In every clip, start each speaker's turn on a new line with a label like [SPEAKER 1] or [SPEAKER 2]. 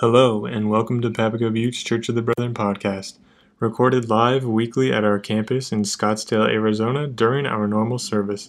[SPEAKER 1] Hello, and welcome to Papago Buttes Church of the Brethren podcast, recorded live weekly at our campus in Scottsdale, Arizona during our normal service.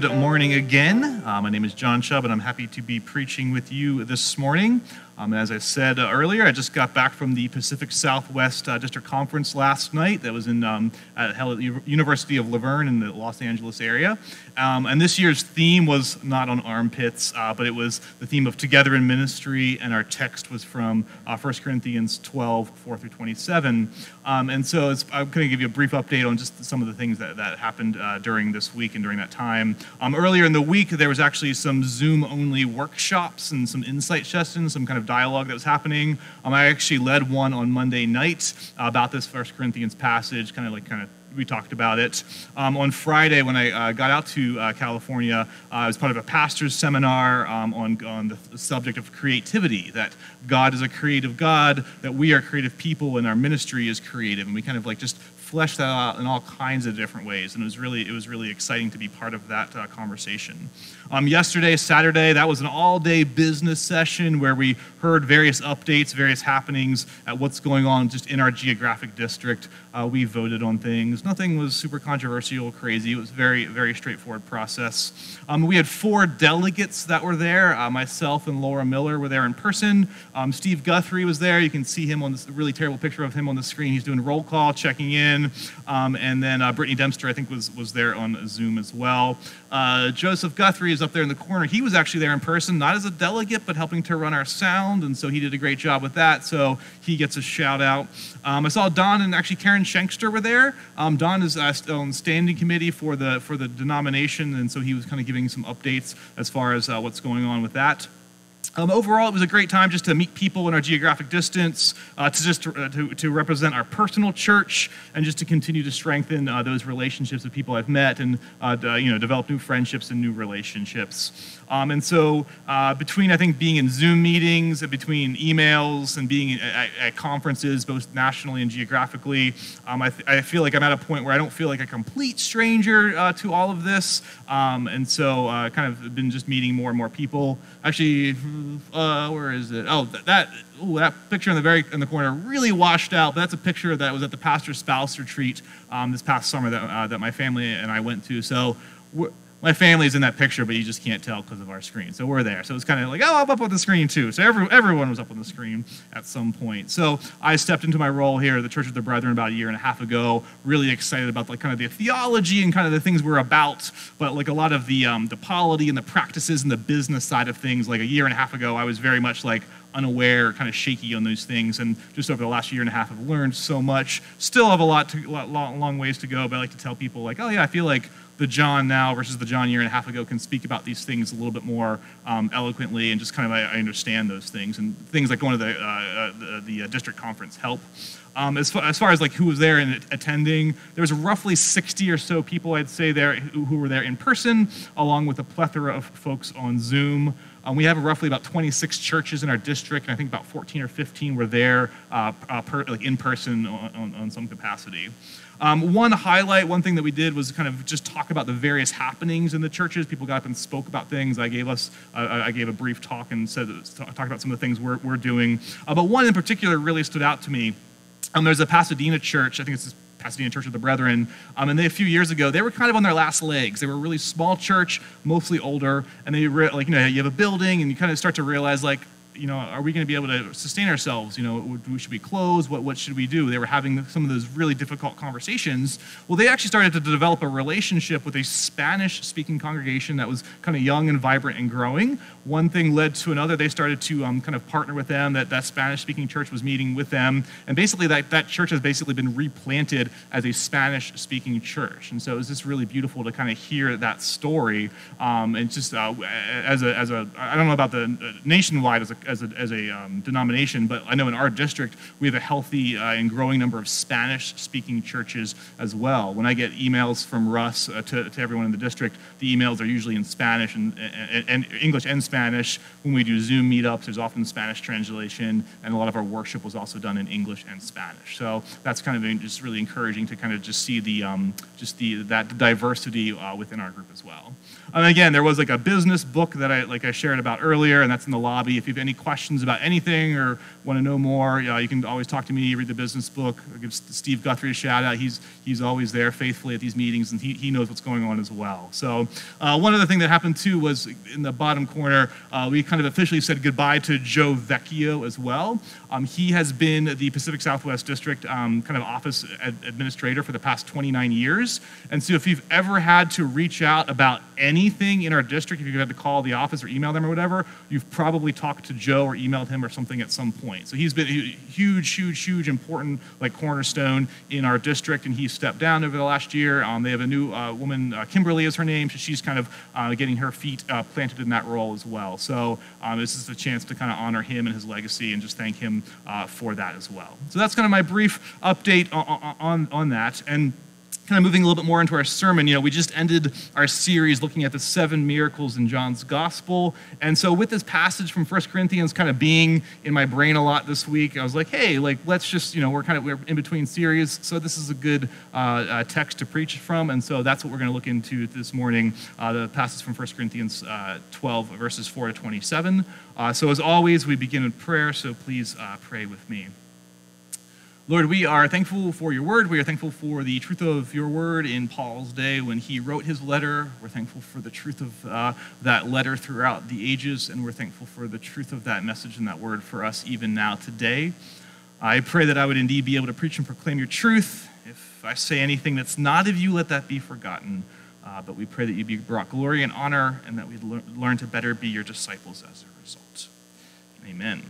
[SPEAKER 2] Good morning again. Uh, my name is John Chubb, and I'm happy to be preaching with you this morning. Um, as I said uh, earlier, I just got back from the Pacific Southwest uh, District Conference last night. That was in um, at, the University of La Verne in the Los Angeles area. Um, and this year's theme was not on armpits, uh, but it was the theme of Together in Ministry, and our text was from uh, 1 Corinthians 12, 4 through 27. Um, and so I'm going to give you a brief update on just some of the things that, that happened uh, during this week and during that time. Um, earlier in the week, there was actually some Zoom only workshops and some insight sessions, some kind of dialogue that was happening. Um, I actually led one on Monday night about this First Corinthians passage, kind of like kind of we talked about it. Um, on Friday, when I uh, got out to uh, California, uh, I was part of a pastor's seminar um, on, on the subject of creativity that God is a creative God, that we are creative people, and our ministry is creative. And we kind of like just fleshed that out in all kinds of different ways. And it was really, it was really exciting to be part of that uh, conversation. Um, yesterday, Saturday, that was an all day business session where we heard various updates, various happenings at what's going on just in our geographic district. Uh, we voted on things. Nothing was super controversial, crazy. It was very, very straightforward process. Um, we had four delegates that were there. Uh, myself and Laura Miller were there in person. Um, Steve Guthrie was there. You can see him on this really terrible picture of him on the screen. He's doing roll call, checking in. Um, and then uh, Brittany Dempster, I think, was, was there on Zoom as well. Uh, Joseph Guthrie is up there in the corner. He was actually there in person, not as a delegate, but helping to run our sound, and so he did a great job with that. So he gets a shout out. Um, I saw Don and actually Karen Schenkster were there. Um, Don is uh, on standing committee for the for the denomination, and so he was kind of giving some updates as far as uh, what's going on with that. Um, overall, it was a great time just to meet people in our geographic distance, uh, to just uh, to, to, represent our personal church, and just to continue to strengthen uh, those relationships with people I've met, and uh, you know develop new friendships and new relationships. Um, and so, uh, between I think being in Zoom meetings, and between emails, and being at, at conferences, both nationally and geographically, um, I, th- I, feel like I'm at a point where I don't feel like a complete stranger uh, to all of this. Um, and so, kind of been just meeting more and more people. Actually, uh, where is it? Oh, that. that Ooh, that picture in the very in the corner really washed out. But that's a picture that was at the pastor's spouse retreat um, this past summer that, uh, that my family and I went to. So my family's in that picture, but you just can't tell because of our screen. So we're there. So it's kind of like, oh, I'm up on the screen too. So every, everyone was up on the screen at some point. So I stepped into my role here the Church of the Brethren about a year and a half ago, really excited about like kind of the theology and kind of the things we're about, but like a lot of the, um, the polity and the practices and the business side of things. Like a year and a half ago, I was very much like unaware, kind of shaky on those things. And just over the last year and a half, I've learned so much. Still have a lot to, long, long ways to go, but I like to tell people like, oh yeah, I feel like the John now versus the John year and a half ago can speak about these things a little bit more um, eloquently and just kind of I, I, understand those things and things like going to the, uh, uh the, the uh, district conference help. Um, as, far, as far as like who was there and attending, there was roughly 60 or so people I'd say there who, who were there in person, along with a plethora of folks on Zoom. Um, we have roughly about 26 churches in our district, and I think about 14 or 15 were there uh, uh, per, like in person on, on, on some capacity. Um, one highlight, one thing that we did was kind of just talk about the various happenings in the churches. People got up and spoke about things. I gave us, uh, I gave a brief talk and said, talked about some of the things we're, we're doing. Uh, but one in particular really stood out to me. Um, there's a Pasadena church, I think it's Pasadena Church of the Brethren. Um, and they, a few years ago, they were kind of on their last legs. They were a really small church, mostly older, and they re- like you know you have a building, and you kind of start to realize like you know, are we going to be able to sustain ourselves? You know, should we close? What, what should we do? They were having some of those really difficult conversations. Well, they actually started to develop a relationship with a Spanish speaking congregation that was kind of young and vibrant and growing. One thing led to another. They started to um, kind of partner with them. That, that Spanish speaking church was meeting with them. And basically, that, that church has basically been replanted as a Spanish speaking church. And so it was just really beautiful to kind of hear that story. Um, and just uh, as, a, as a, I don't know about the uh, nationwide as a as a, as a um, denomination, but I know in our district we have a healthy uh, and growing number of Spanish speaking churches as well. When I get emails from Russ uh, to, to everyone in the district, the emails are usually in Spanish and, and, and, English and Spanish. When we do Zoom meetups, there's often Spanish translation, and a lot of our worship was also done in English and Spanish. So that's kind of just really encouraging to kind of just see the um, just the that diversity uh, within our group as well. And again, there was like a business book that I like I shared about earlier, and that's in the lobby. If you have any questions about anything or want to know more, you, know, you can always talk to me. Read the business book. I'll give Steve Guthrie a shout out. He's he's always there faithfully at these meetings, and he, he knows what's going on as well. So uh, one other thing that happened too was in the bottom corner, uh, we kind of officially said goodbye to Joe Vecchio as well. Um, he has been the Pacific Southwest District um, kind of office ad- administrator for the past 29 years, and so if you've ever had to reach out about anything in our district, if you've had to call the office or email them or whatever, you've probably talked to Joe or emailed him or something at some point. So he's been a huge, huge, huge, important like cornerstone in our district, and he stepped down over the last year. Um, they have a new uh, woman, uh, Kimberly is her name. So she's kind of uh, getting her feet uh, planted in that role as well. So um, this is a chance to kind of honor him and his legacy and just thank him uh, for that as well. So that's kind of my brief update on, on, on that. And kind of moving a little bit more into our sermon, you know, we just ended our series looking at the seven miracles in John's gospel. And so with this passage from First Corinthians kind of being in my brain a lot this week, I was like, hey, like let's just, you know, we're kind of we're in between series, so this is a good uh, uh, text to preach from. And so that's what we're going to look into this morning, uh, the passage from First Corinthians uh, 12, verses 4 to 27. Uh, so as always, we begin in prayer, so please uh, pray with me. Lord, we are thankful for your word. We are thankful for the truth of your word in Paul's day when he wrote his letter. We're thankful for the truth of uh, that letter throughout the ages, and we're thankful for the truth of that message and that word for us even now today. I pray that I would indeed be able to preach and proclaim your truth. If I say anything that's not of you, let that be forgotten. Uh, but we pray that you be brought glory and honor, and that we learn to better be your disciples as a result. Amen.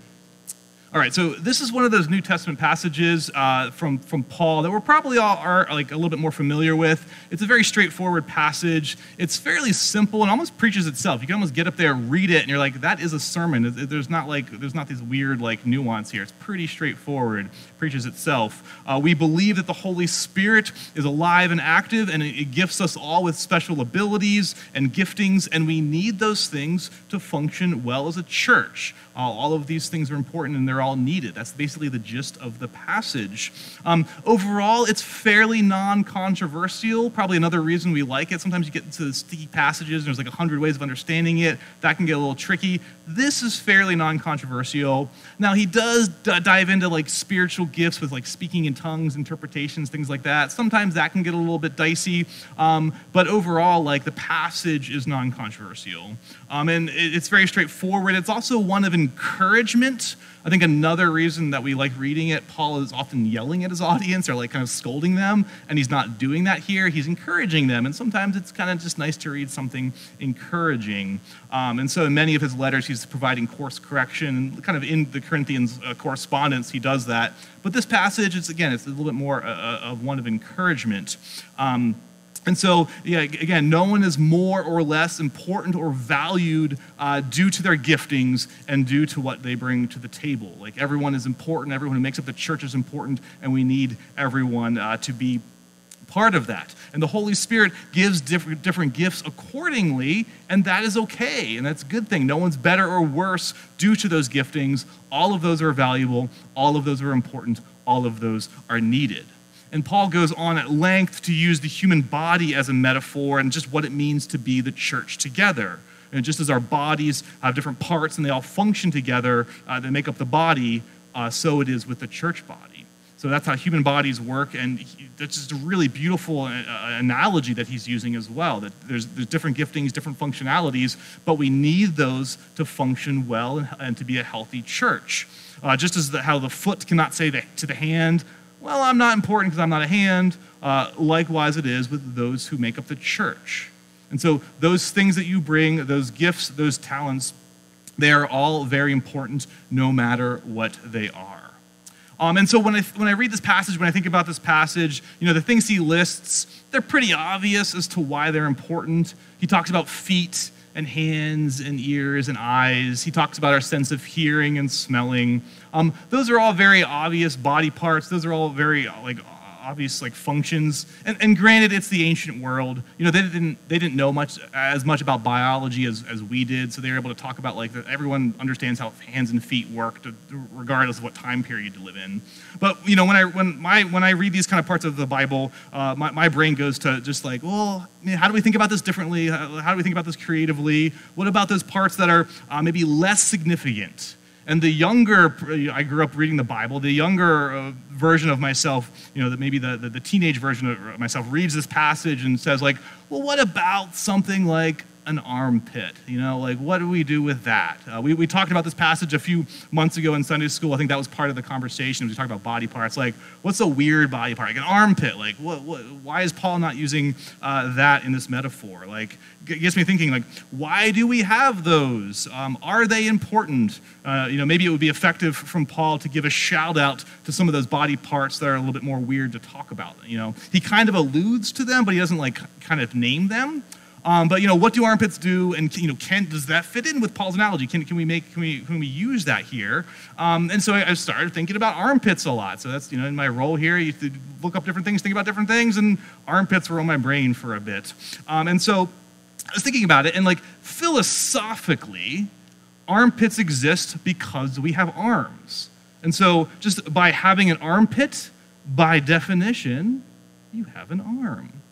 [SPEAKER 2] All right, so this is one of those New Testament passages uh, from, from Paul that we're probably all are like a little bit more familiar with. It's a very straightforward passage. It's fairly simple and almost preaches itself. You can almost get up there, read it, and you're like, that is a sermon. There's not like there's not these weird like nuance here. It's pretty straightforward. It preaches itself. Uh, we believe that the Holy Spirit is alive and active, and it, gifts us all with special abilities and giftings, and we need those things to function well as a church. Uh, all of these things are important, and they're all needed. That's basically the gist of the passage. Um, overall, it's fairly non controversial. Probably another reason we like it. Sometimes you get into sticky passages, and there's like a hundred ways of understanding it. That can get a little tricky. This is fairly non controversial. Now, he does d- dive into like spiritual gifts with like speaking in tongues, interpretations, things like that. Sometimes that can get a little bit dicey. Um, but overall, like the passage is non controversial. Um, and it's very straightforward. It's also one of encouragement. I think another reason that we like reading it, Paul is often yelling at his audience or like kind of scolding them, and he's not doing that here. He's encouraging them, and sometimes it's kind of just nice to read something encouraging. Um, and so in many of his letters, he's providing course correction, kind of in the Corinthians uh, correspondence, he does that. But this passage, is again, it's a little bit more uh, uh of one of encouragement. Um, and so, yeah, again, no one is more or less important or valued uh, due to their giftings and due to what they bring to the table. Like everyone is important, everyone who makes up the church is important, and we need everyone uh, to be part of that. And the Holy Spirit gives different, different gifts accordingly, and that is okay, and that's a good thing. No one's better or worse due to those giftings. All of those are valuable, all of those are important, all of those are needed. And Paul goes on at length to use the human body as a metaphor and just what it means to be the church together. And just as our bodies have different parts and they all function together, uh, they make up the body, uh, so it is with the church body. So that's how human bodies work, and he, that's just a really beautiful uh, analogy that he's using as well. That there's, there's different giftings, different functionalities, but we need those to function well and, and to be a healthy church. Uh, just as the, how the foot cannot say the, to the hand, well, I'm not important because I'm not a hand. Uh, likewise, it is with those who make up the church. And so, those things that you bring, those gifts, those talents, they are all very important no matter what they are. Um, and so, when I, when I read this passage, when I think about this passage, you know, the things he lists, they're pretty obvious as to why they're important. He talks about feet and hands and ears and eyes. He talks about our sense of hearing and smelling. Um, those are all very obvious body parts. Those are all very like obvious like functions. And, and granted, it's the ancient world. You know, they didn't they didn't know much as much about biology as, as we did, so they were able to talk about like that everyone understands how hands and feet work, to, regardless of what time period you live in. But you know, when I when my when I read these kind of parts of the Bible, uh, my, my brain goes to just like, well, how do we think about this differently? How, how do we think about this creatively? What about those parts that are uh, maybe less significant? And the younger, I grew up reading the Bible, the younger uh, version of myself, you know, that maybe the, the, the, teenage version of myself reads this passage and says, like, well, what about something like an armpit? You know, like, what do we do with that? Uh, we, we talked about this passage a few months ago in Sunday school. I think that was part of the conversation. We talked about body parts. Like, what's a weird body part? Like an armpit. Like, what, what, why is Paul not using uh, that in this metaphor? Like, it gets me thinking, like, why do we have those? Um, are they important? Uh, you know, maybe it would be effective from Paul to give a shout out to some of those body parts that are a little bit more weird to talk about. You know, he kind of alludes to them, but he doesn't like kind of name them. Um, but you know, what do armpits do? And you know, can does that fit in with Paul's analogy? Can, can we make can we can we use that here? Um, and so I, I, started thinking about armpits a lot. So that's you know in my role here, you look up different things, think about different things, and armpits were on my brain for a bit. Um, and so I was thinking about it, and like philosophically, armpits exist because we have arms. And so just by having an armpit, by definition, you have an arm.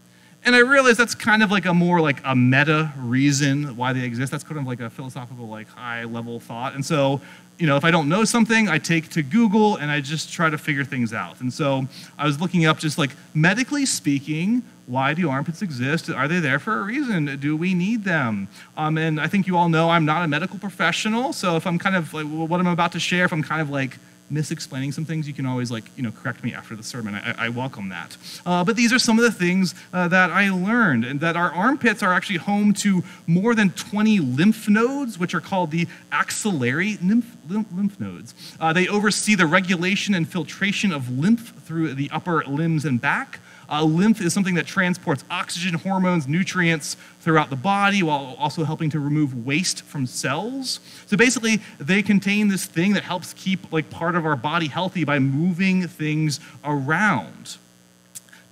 [SPEAKER 2] And I realize that's kind of like a more like a meta reason why they exist. That's kind of like a philosophical, like high level thought. And so, you know, if I don't know something, I take to Google and I just try to figure things out. And so I was looking up just like medically speaking, why do armpits exist? Are they there for a reason? Do we need them? Um, and I think you all know I'm not a medical professional. So if I'm kind of like what I'm about to share, if I'm kind of like misexplaining some things, you can always like you know correct me after the sermon. I, I welcome that. Uh, but these are some of the things uh, that I learned, and that our armpits are actually home to more than 20 lymph nodes, which are called the axillary lymph, lymph, lymph nodes. Uh, they oversee the regulation and filtration of lymph through the upper limbs and back. Uh, lymph is something that transports oxygen, hormones, nutrients throughout the body while also helping to remove waste from cells. So basically, they contain this thing that helps keep like part of our body healthy by moving things around.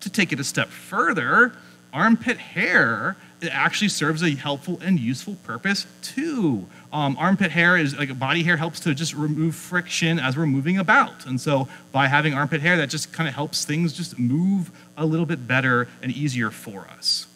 [SPEAKER 2] To take it a step further, armpit hair it actually serves a helpful and useful purpose too. Um, armpit hair is like body hair helps to just remove friction as we're moving about. And so by having armpit hair, that just kind of helps things just move a little bit better and easier for us.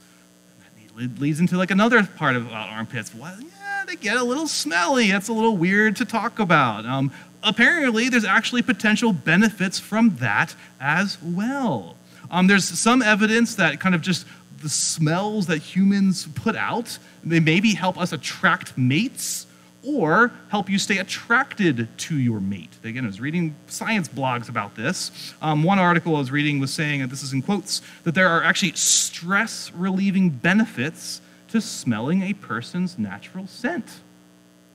[SPEAKER 2] That leads into like another part of armpits. Well, yeah, they get a little smelly. That's a little weird to talk about. Um, apparently, there's actually potential benefits from that as well. Um, there's some evidence that kind of just the smells that humans put out. They maybe help us attract mates or help you stay attracted to your mate. Again, I was reading science blogs about this. Um, one article I was reading was saying, and this is in quotes, that there are actually stress relieving benefits to smelling a person's natural scent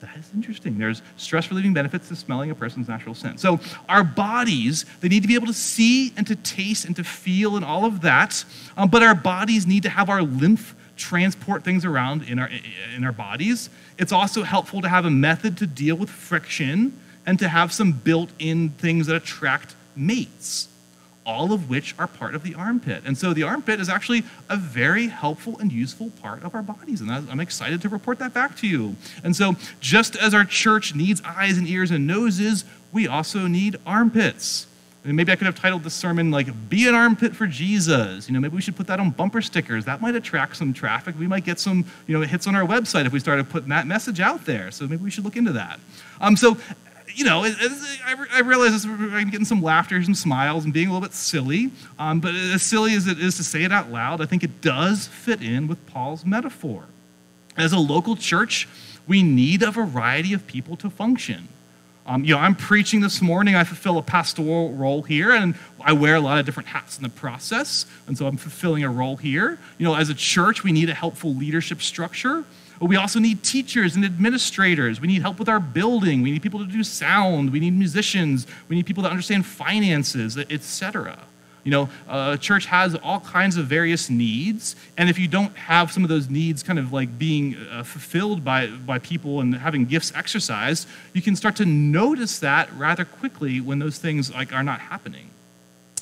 [SPEAKER 2] that is interesting. There's stress relieving benefits to smelling a person's natural scent. So, our bodies, they need to be able to see and to taste and to feel and all of that. Um, but our bodies need to have our lymph transport things around in our, in our bodies. It's also helpful to have a method to deal with friction and to have some built in things that attract mates all of which are part of the armpit. And so the armpit is actually a very helpful and useful part of our bodies. And I'm excited to report that back to you. And so, just as our church needs eyes and ears and noses, we also need armpits. And maybe I could have titled this sermon like "Be an armpit for Jesus." You know, maybe we should put that on bumper stickers. That might attract some traffic. We might get some, you know, hits on our website if we started putting that message out there. So maybe we should look into that. Um, so you know, I, realize I'm getting some laughter, some smiles, and being a little bit silly. Um, but as silly as it is to say it out loud, I think it does fit in with Paul's metaphor. As a local church, we need a variety of people to function. Um, you know, I'm preaching this morning. I fulfill a pastoral role here, and I wear a lot of different hats in the process. And so I'm fulfilling a role here. You know, as a church, we need a helpful leadership structure. But we also need teachers and administrators. We need help with our building. We need people to do sound. We need musicians. We need people to understand finances, etc. You know, a church has all kinds of various needs, and if you don't have some of those needs kind of like being uh, fulfilled by, by people and having gifts exercised, you can start to notice that rather quickly when those things like are not happening.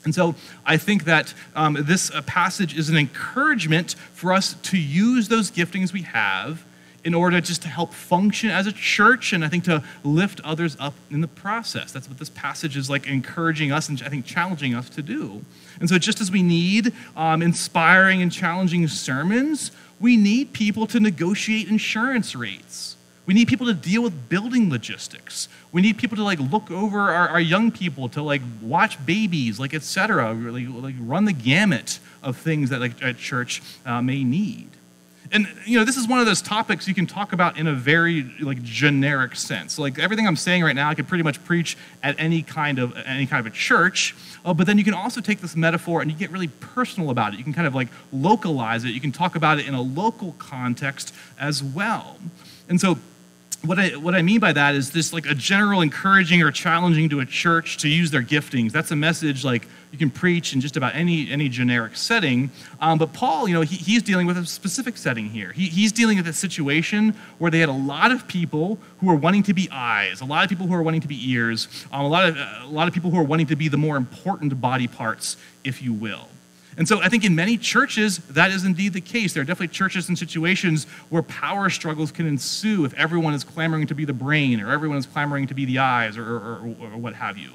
[SPEAKER 2] And so I think that um, this uh, passage is an encouragement for us to use those giftings we have in order just to help function as a church and I think to lift others up in the process. That's what this passage is like encouraging us and I think challenging us to do. And so, just as we need um, inspiring and challenging sermons, we need people to negotiate insurance rates. We need people to deal with building logistics. We need people to like look over our, our young people, to like watch babies, like etc. Really like run the gamut of things that like a church uh, may need and you know this is one of those topics you can talk about in a very like generic sense. Like everything i'm saying right now i could pretty much preach at any kind of any kind of a church uh, but then you can also take this metaphor and you get really personal about it. You can kind of like localize it. You can talk about it in a local context as well. And so what I, what I mean by that is this like a general encouraging or challenging to a church to use their giftings. That's a message like you can preach in just about any, any generic setting. Um, but Paul, you know, he, he's dealing with a specific setting here. He, he's dealing with a situation where they had a lot of people who are wanting to be eyes, a lot of people who are wanting to be ears, um, a, lot of, a lot of people who are wanting to be the more important body parts, if you will. And so I think in many churches, that is indeed the case. There are definitely churches and situations where power struggles can ensue if everyone is clamoring to be the brain or everyone is clamoring to be the eyes or, or, or, what have you.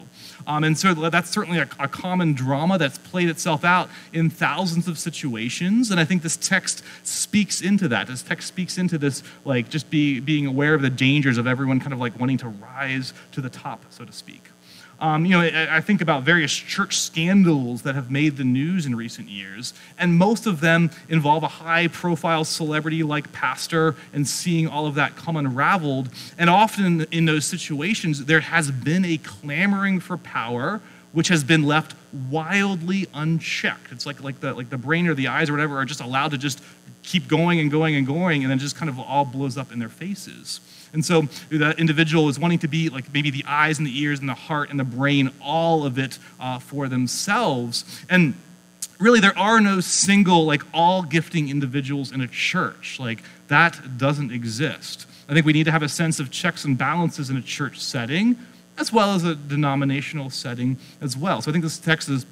[SPEAKER 2] Um, and so that's certainly a, a, common drama that's played itself out in thousands of situations. And I think this text speaks into that. This text speaks into this, like, just be, being aware of the dangers of everyone kind of like wanting to rise to the top, so to speak. Um, you know, I, I think about various church scandals that have made the news in recent years, and most of them involve a high profile celebrity like pastor and seeing all of that come unraveled. And often in those situations, there has been a clamoring for power which has been left wildly unchecked. It's like, like, the, like the brain or the eyes or whatever are just allowed to just keep going and going and going, and then just kind of all blows up in their faces. And so that individual is wanting to be like maybe the eyes and the ears and the heart and the brain, all of it uh, for themselves. And really, there are no single, like all gifting individuals in a church. Like that doesn't exist. I think we need to have a sense of checks and balances in a church setting, as well as a denominational setting as well. So I think this text is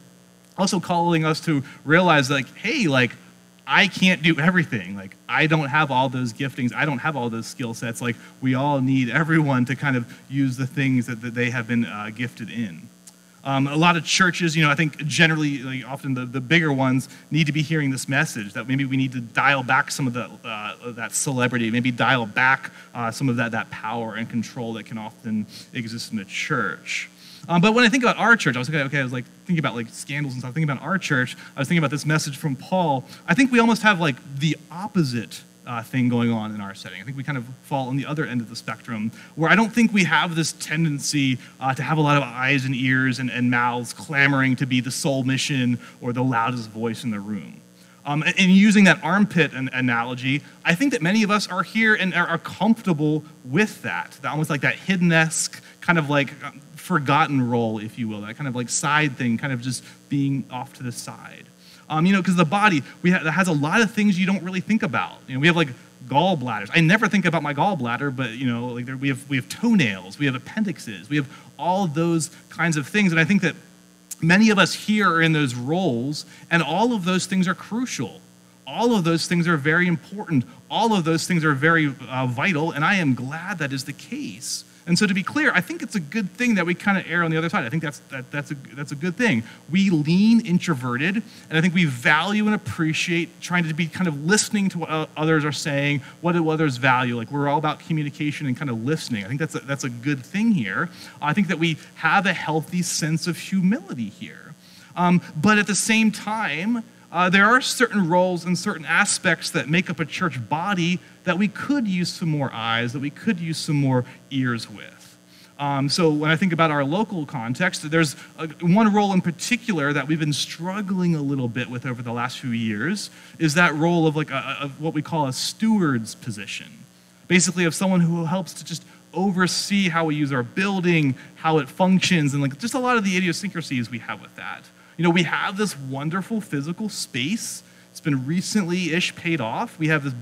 [SPEAKER 2] also calling us to realize, like, hey, like, I can't do everything. Like, I don't have all those giftings. I don't have all those skill sets. Like, we all need everyone to kind of use the things that, that they have been uh, gifted in. Um, a lot of churches, you know, I think generally, like often the, the bigger ones need to be hearing this message that maybe we need to dial back some of the, uh, that celebrity, maybe dial back uh, some of that, that power and control that can often exist in the church. Um, but when I think about our church, I was thinking, okay, I was like thinking about like scandals and stuff. Thinking about our church, I was thinking about this message from Paul. I think we almost have like the opposite uh, thing going on in our setting. I think we kind of fall on the other end of the spectrum, where I don't think we have this tendency uh, to have a lot of eyes and ears and, and mouths clamoring to be the sole mission or the loudest voice in the room. Um, and using that armpit analogy, I think that many of us are here and are, comfortable with that, almost like that hidden esque kind of like um, forgotten role, if you will, that kind of like side thing, kind of just being off to the side. Um, you know, because the body we ha- has a lot of things you don't really think about. You know, we have like gallbladders. I never think about my gallbladder, but you know, like there, we have we have toenails, we have appendixes, we have all those kinds of things, and I think that many of us here are in those roles, and all of those things are crucial. All of those things are very important. All of those things are very uh, vital, and I am glad that is the case. And so, to be clear, I think it's a good thing that we kind of err on the other side. I think that's, that, that's, a, that's a good thing. We lean introverted, and I think we value and appreciate trying to be kind of listening to what others are saying, what do others value. Like, we're all about communication and kind of listening. I think that's a, that's a good thing here. I think that we have a healthy sense of humility here. Um, but at the same time, uh, there are certain roles and certain aspects that make up a church body that we could use some more eyes, that we could use some more ears with. Um, so when I think about our local context, there's a, one role in particular that we've been struggling a little bit with over the last few years is that role of like a, a, what we call a steward's position, basically of someone who helps to just oversee how we use our building, how it functions, and like just a lot of the idiosyncrasies we have with that. You know, we have this wonderful physical space. It's been recently ish paid off. We have this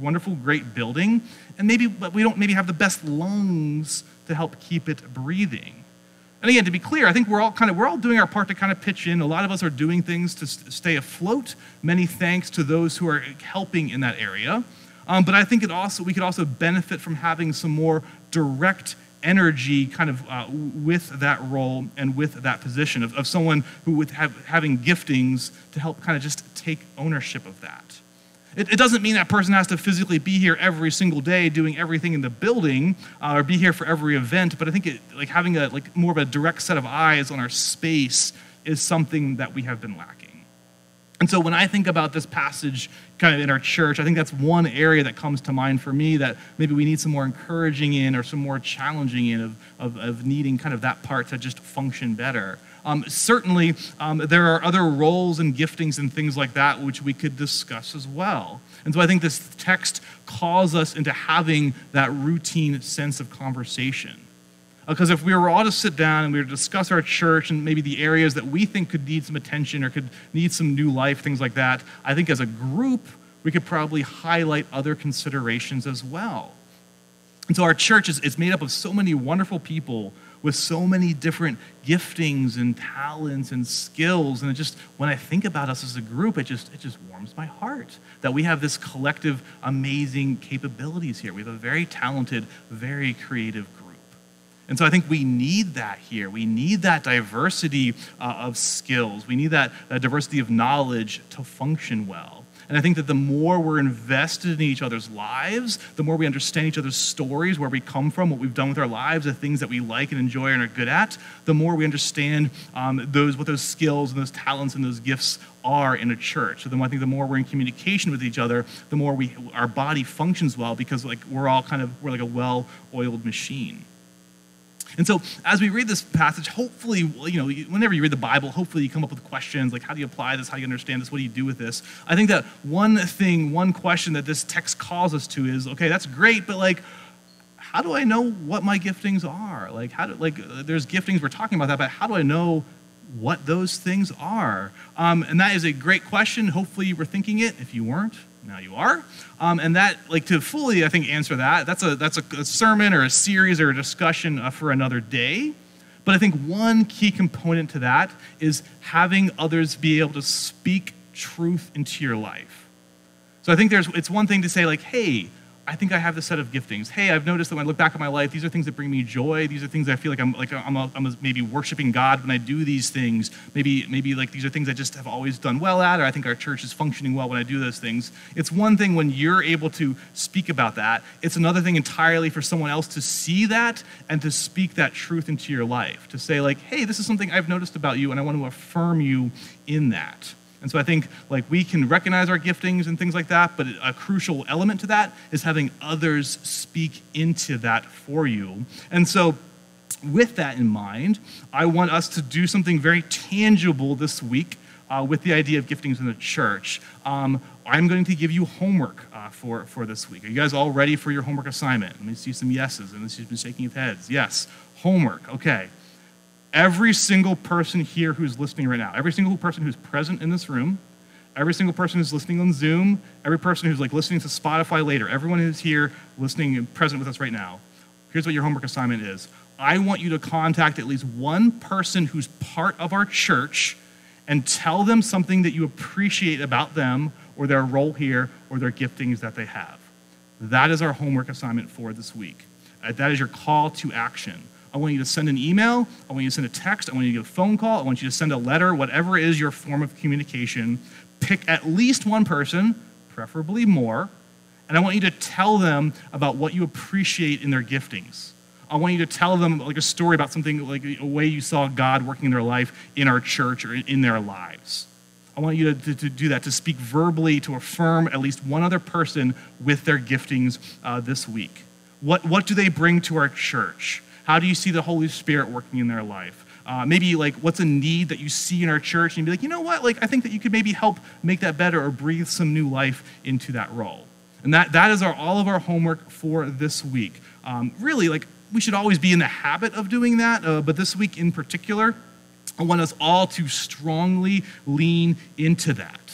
[SPEAKER 2] wonderful, great building, and maybe, but we don't maybe have the best lungs to help keep it breathing. And again, to be clear, I think we're all kind of we're all doing our part to kind of pitch in. A lot of us are doing things to stay afloat. Many thanks to those who are helping in that area. Um, but I think it also we could also benefit from having some more direct energy kind of uh, with that role and with that position of, of someone who with have having giftings to help kind of just take ownership of that. It, it, doesn't mean that person has to physically be here every single day doing everything in the building uh, or be here for every event, but I think it, like having a like more of a direct set of eyes on our space is something that we have been lacking. And so when I think about this passage kind of in our church, I think that's one area that comes to mind for me that maybe we need some more encouraging in or some more challenging in of, of, of needing kind of that part to just function better. Um, certainly, um, there are other roles and giftings and things like that which we could discuss as well. And so I think this text calls us into having that routine sense of conversation. Uh, because if we were all to sit down and we were to discuss our church and maybe the areas that we think could need some attention or could need some new life, things like that, I think as a group, we could probably highlight other considerations as well. And so our church is, is made up of so many wonderful people with so many different giftings and talents and skills. And it just, when I think about us as a group, it just, it just warms my heart that we have this collective amazing capabilities here. We have a very talented, very creative. And so I think we need that here. We need that diversity uh, of skills. We need that uh, diversity of knowledge to function well. And I think that the more we're invested in each other's lives, the more we understand each other's stories, where we come from, what we've done with our lives, the things that we like and enjoy and are good at, the more we understand um, those what those skills and those talents and those gifts are in a church. So then I think the more we're in communication with each other, the more we our body functions well because like we're all kind of we're like a well-oiled machine. And so, as we read this passage, hopefully, you know, whenever you read the Bible, hopefully you come up with questions like, how do you apply this? How do you understand this? What do you do with this? I think that one thing, one question that this text calls us to is, okay, that's great, but like, how do I know what my giftings are? Like, how do, like, there's giftings, we're talking about that, but how do I know what those things are? Um, and that is a great question. Hopefully, you were thinking it. If you weren't, now you are. Um, and that, like, to fully, I think, answer that, that's a that's a, a sermon or a series or a discussion uh, for another day. But I think one key component to that is having others be able to speak truth into your life. So I think there's it's one thing to say like, hey, I think I have this set of giftings. Hey, I've noticed that when I look back at my life, these are things that bring me joy. These are things I feel like I'm like I'm, a, I'm a maybe worshiping God when I do these things. Maybe maybe like these are things I just have always done well at, or I think our church is functioning well when I do those things. It's one thing when you're able to speak about that. It's another thing entirely for someone else to see that and to speak that truth into your life. To say like, hey, this is something I've noticed about you, and I want to affirm you in that. And so I think like we can recognize our giftings and things like that, but a crucial element to that is having others speak into that for you. And so with that in mind, I want us to do something very tangible this week uh, with the idea of giftings in the church. Um, I'm going to give you homework uh, for, for this week. Are you guys all ready for your homework assignment? Let me see some yeses, and this has been shaking of heads. Yes, homework. Okay every single person here who's listening right now, every single person who's present in this room, every single person who's listening on Zoom, every person who's like listening to Spotify later, everyone who's here listening and present with us right now, here's what your homework assignment is. I want you to contact at least one person who's part of our church and tell them something that you appreciate about them or their role here or their giftings that they have. That is our homework assignment for this week. Uh, that is your call to action. I want you to send an email. I want you to send a text. I want you to get a phone call. I want you to send a letter, whatever is your form of communication. Pick at least one person, preferably more, and I want you to tell them about what you appreciate in their giftings. I want you to tell them like a story about something like a way you saw God working in their life in our church or in their lives. I want you to, to, to do that, to speak verbally, to affirm at least one other person with their giftings uh, this week. What, what do they bring to our church? How do you see the Holy Spirit working in their life? Uh, maybe like what's a need that you see in our church and be like, you know what? Like I think that you could maybe help make that better or breathe some new life into that role. And that, that is our, all of our homework for this week. Um, really, like we should always be in the habit of doing that, uh, but this week in particular, I want us all to strongly lean into that.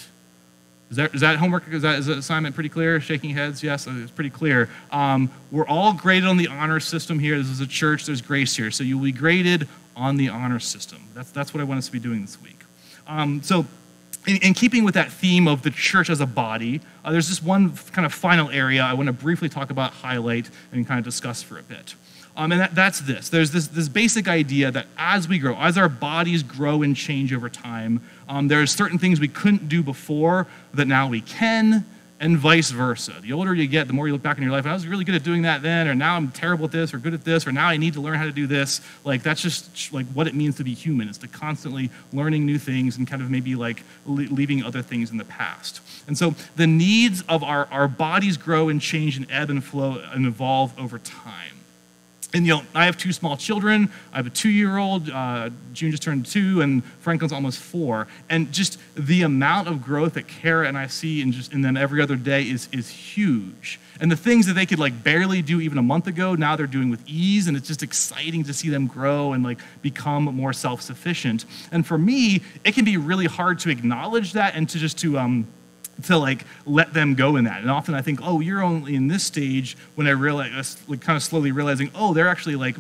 [SPEAKER 2] Is that, is that homework? Is that, is that assignment pretty clear? Shaking heads? Yes, it's pretty clear. Um, we're all graded on the honor system here. This is a church, there's grace here. So you'll be graded on the honor system. That's, that's what I want us to be doing this week. Um, so, in, in, keeping with that theme of the church as a body, uh, there's this one kind of final area I want to briefly talk about, highlight, and kind of discuss for a bit. Um, and that, that's this there's this, this basic idea that as we grow, as our bodies grow and change over time, um, there's certain things we couldn't do before that now we can, and vice versa. The older you get, the more you look back in your life, I was really good at doing that then, or now I'm terrible at this, or good at this, or now I need to learn how to do this. Like, that's just like what it means to be human, is to constantly learning new things and kind of maybe like leaving other things in the past. And so the needs of our, our bodies grow and change and ebb and flow and evolve over time and you know, I have two small children. I have a two-year-old. Uh, June just turned two, and Franklin's almost four. And just the amount of growth that Kara and I see in just in them every other day is is huge. And the things that they could like barely do even a month ago, now they're doing with ease, and it's just exciting to see them grow and like become more self-sufficient. And for me, it can be really hard to acknowledge that and to just to um to like let them go in that. And often I think, oh, you're only in this stage when I realize, like kind of slowly realizing, oh, they're actually like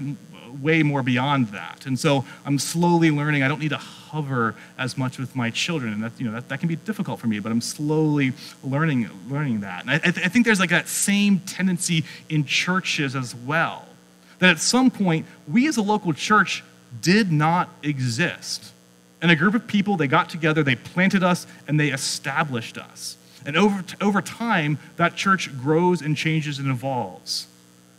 [SPEAKER 2] way more beyond that. And so I'm slowly learning I don't need to hover as much with my children. And that, you know, that, that can be difficult for me, but I'm slowly learning, learning that. And I, I, th- I think there's like that same tendency in churches as well. That at some point, we as a local church did not exist and a group of people, they got together, they planted us, and they established us. And over, over time, that church grows and changes and evolves.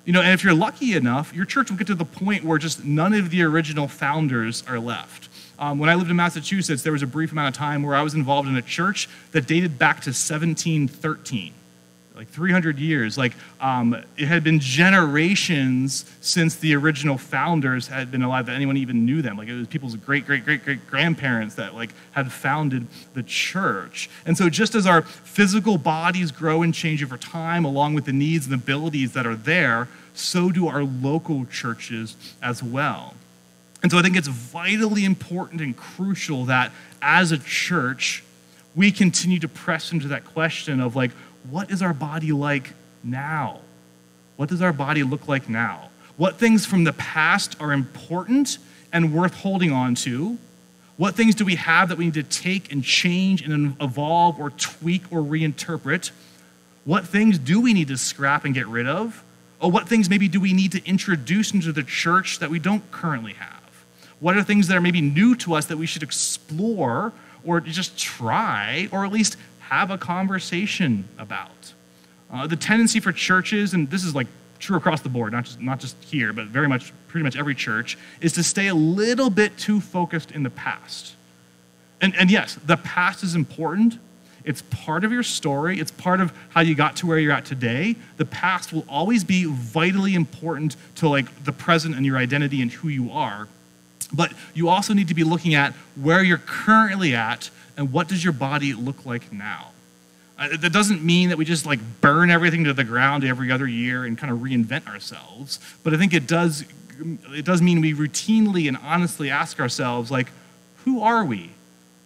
[SPEAKER 2] You know, and if you're lucky enough, your church will get to the point where just none of the original founders are left. Um, when I lived in Massachusetts, there was a brief amount of time where I was involved in a church that dated back to 1713 like 300 years. Like um, it had been generations since the original founders had been alive that anyone even knew them. Like it was people's great, great, great, great grandparents that like had founded the church. And so just as our physical bodies grow and change over time, along with the needs and abilities that are there, so do our local churches as well. And so I think it's vitally important and crucial that as a church, we continue to press into that question of like, what is our body like now? What does our body look like now? What things from the past are important and worth holding on to? What things do we have that we need to take and change and evolve or tweak or reinterpret? What things do we need to scrap and get rid of? Or what things maybe do we need to introduce into the church that we don't currently have? What are things that are maybe new to us that we should explore or just try or at least have a conversation about. Uh, the tendency for churches, and this is like true across the board, not just, not just here, but very much, pretty much every church, is to stay a little bit too focused in the past. And, and yes, the past is important. It's part of your story. It's part of how you got to where you're at today. The past will always be vitally important to like the present and your identity and who you are. But you also need to be looking at where you're currently at and what does your body look like now? Uh, that doesn't mean that we just like burn everything to the ground every other year and kind of reinvent ourselves, but I think it does it does mean we routinely and honestly ask ourselves like who are we?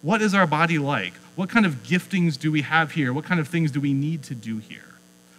[SPEAKER 2] What is our body like? What kind of giftings do we have here? What kind of things do we need to do here?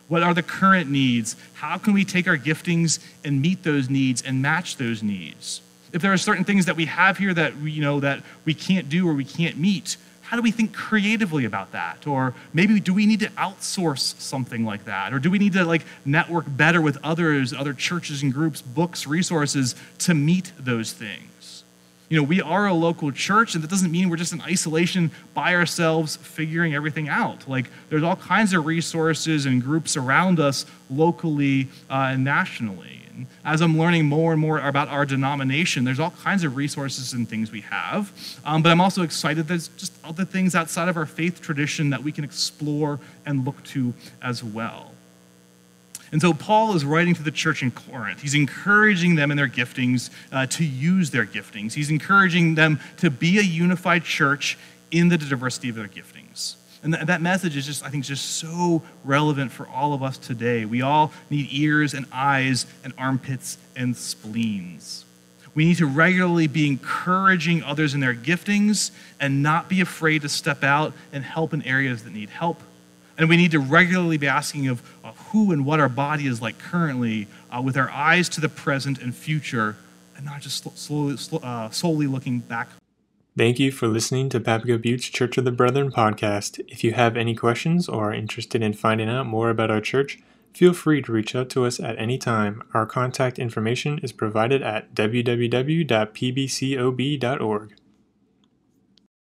[SPEAKER 2] What are the current needs? How can we take our giftings and meet those needs and match those needs? If there are certain things that we have here that we, you know that we can't do or we can't meet, how do we think creatively about that? Or maybe do we need to outsource something like that? Or do we need to like network better with others, other churches and groups, books, resources to meet those things? You know, we are a local church, and that doesn't mean we're just in isolation by ourselves figuring everything out. Like, there's all kinds of resources and groups around us locally uh, and nationally as I'm learning more and more about our denomination, there's all kinds of resources and things we have. Um, but I'm also excited there's just other things outside of our faith tradition that we can explore and look to as well. And so Paul is writing to the church in Corinth. He's encouraging them in their giftings uh, to use their giftings. He's encouraging them to be a unified church in the diversity of their giftings. And th- that message is just, I think, just so relevant for all of us today. We all need ears and eyes and armpits and spleens. We need to regularly be encouraging others in their giftings and not be afraid to step out and help in areas that need help. And we need to regularly be asking of uh, who and what our body is like currently uh, with our eyes to the present and future and not just slowly, uh, solely looking back.
[SPEAKER 1] Thank you for listening to Papago Buttes Church of the Brethren podcast. If you have any questions or are interested in finding out more about our church, feel free to reach out to us at any time. Our contact information is provided at www.pbcob.org.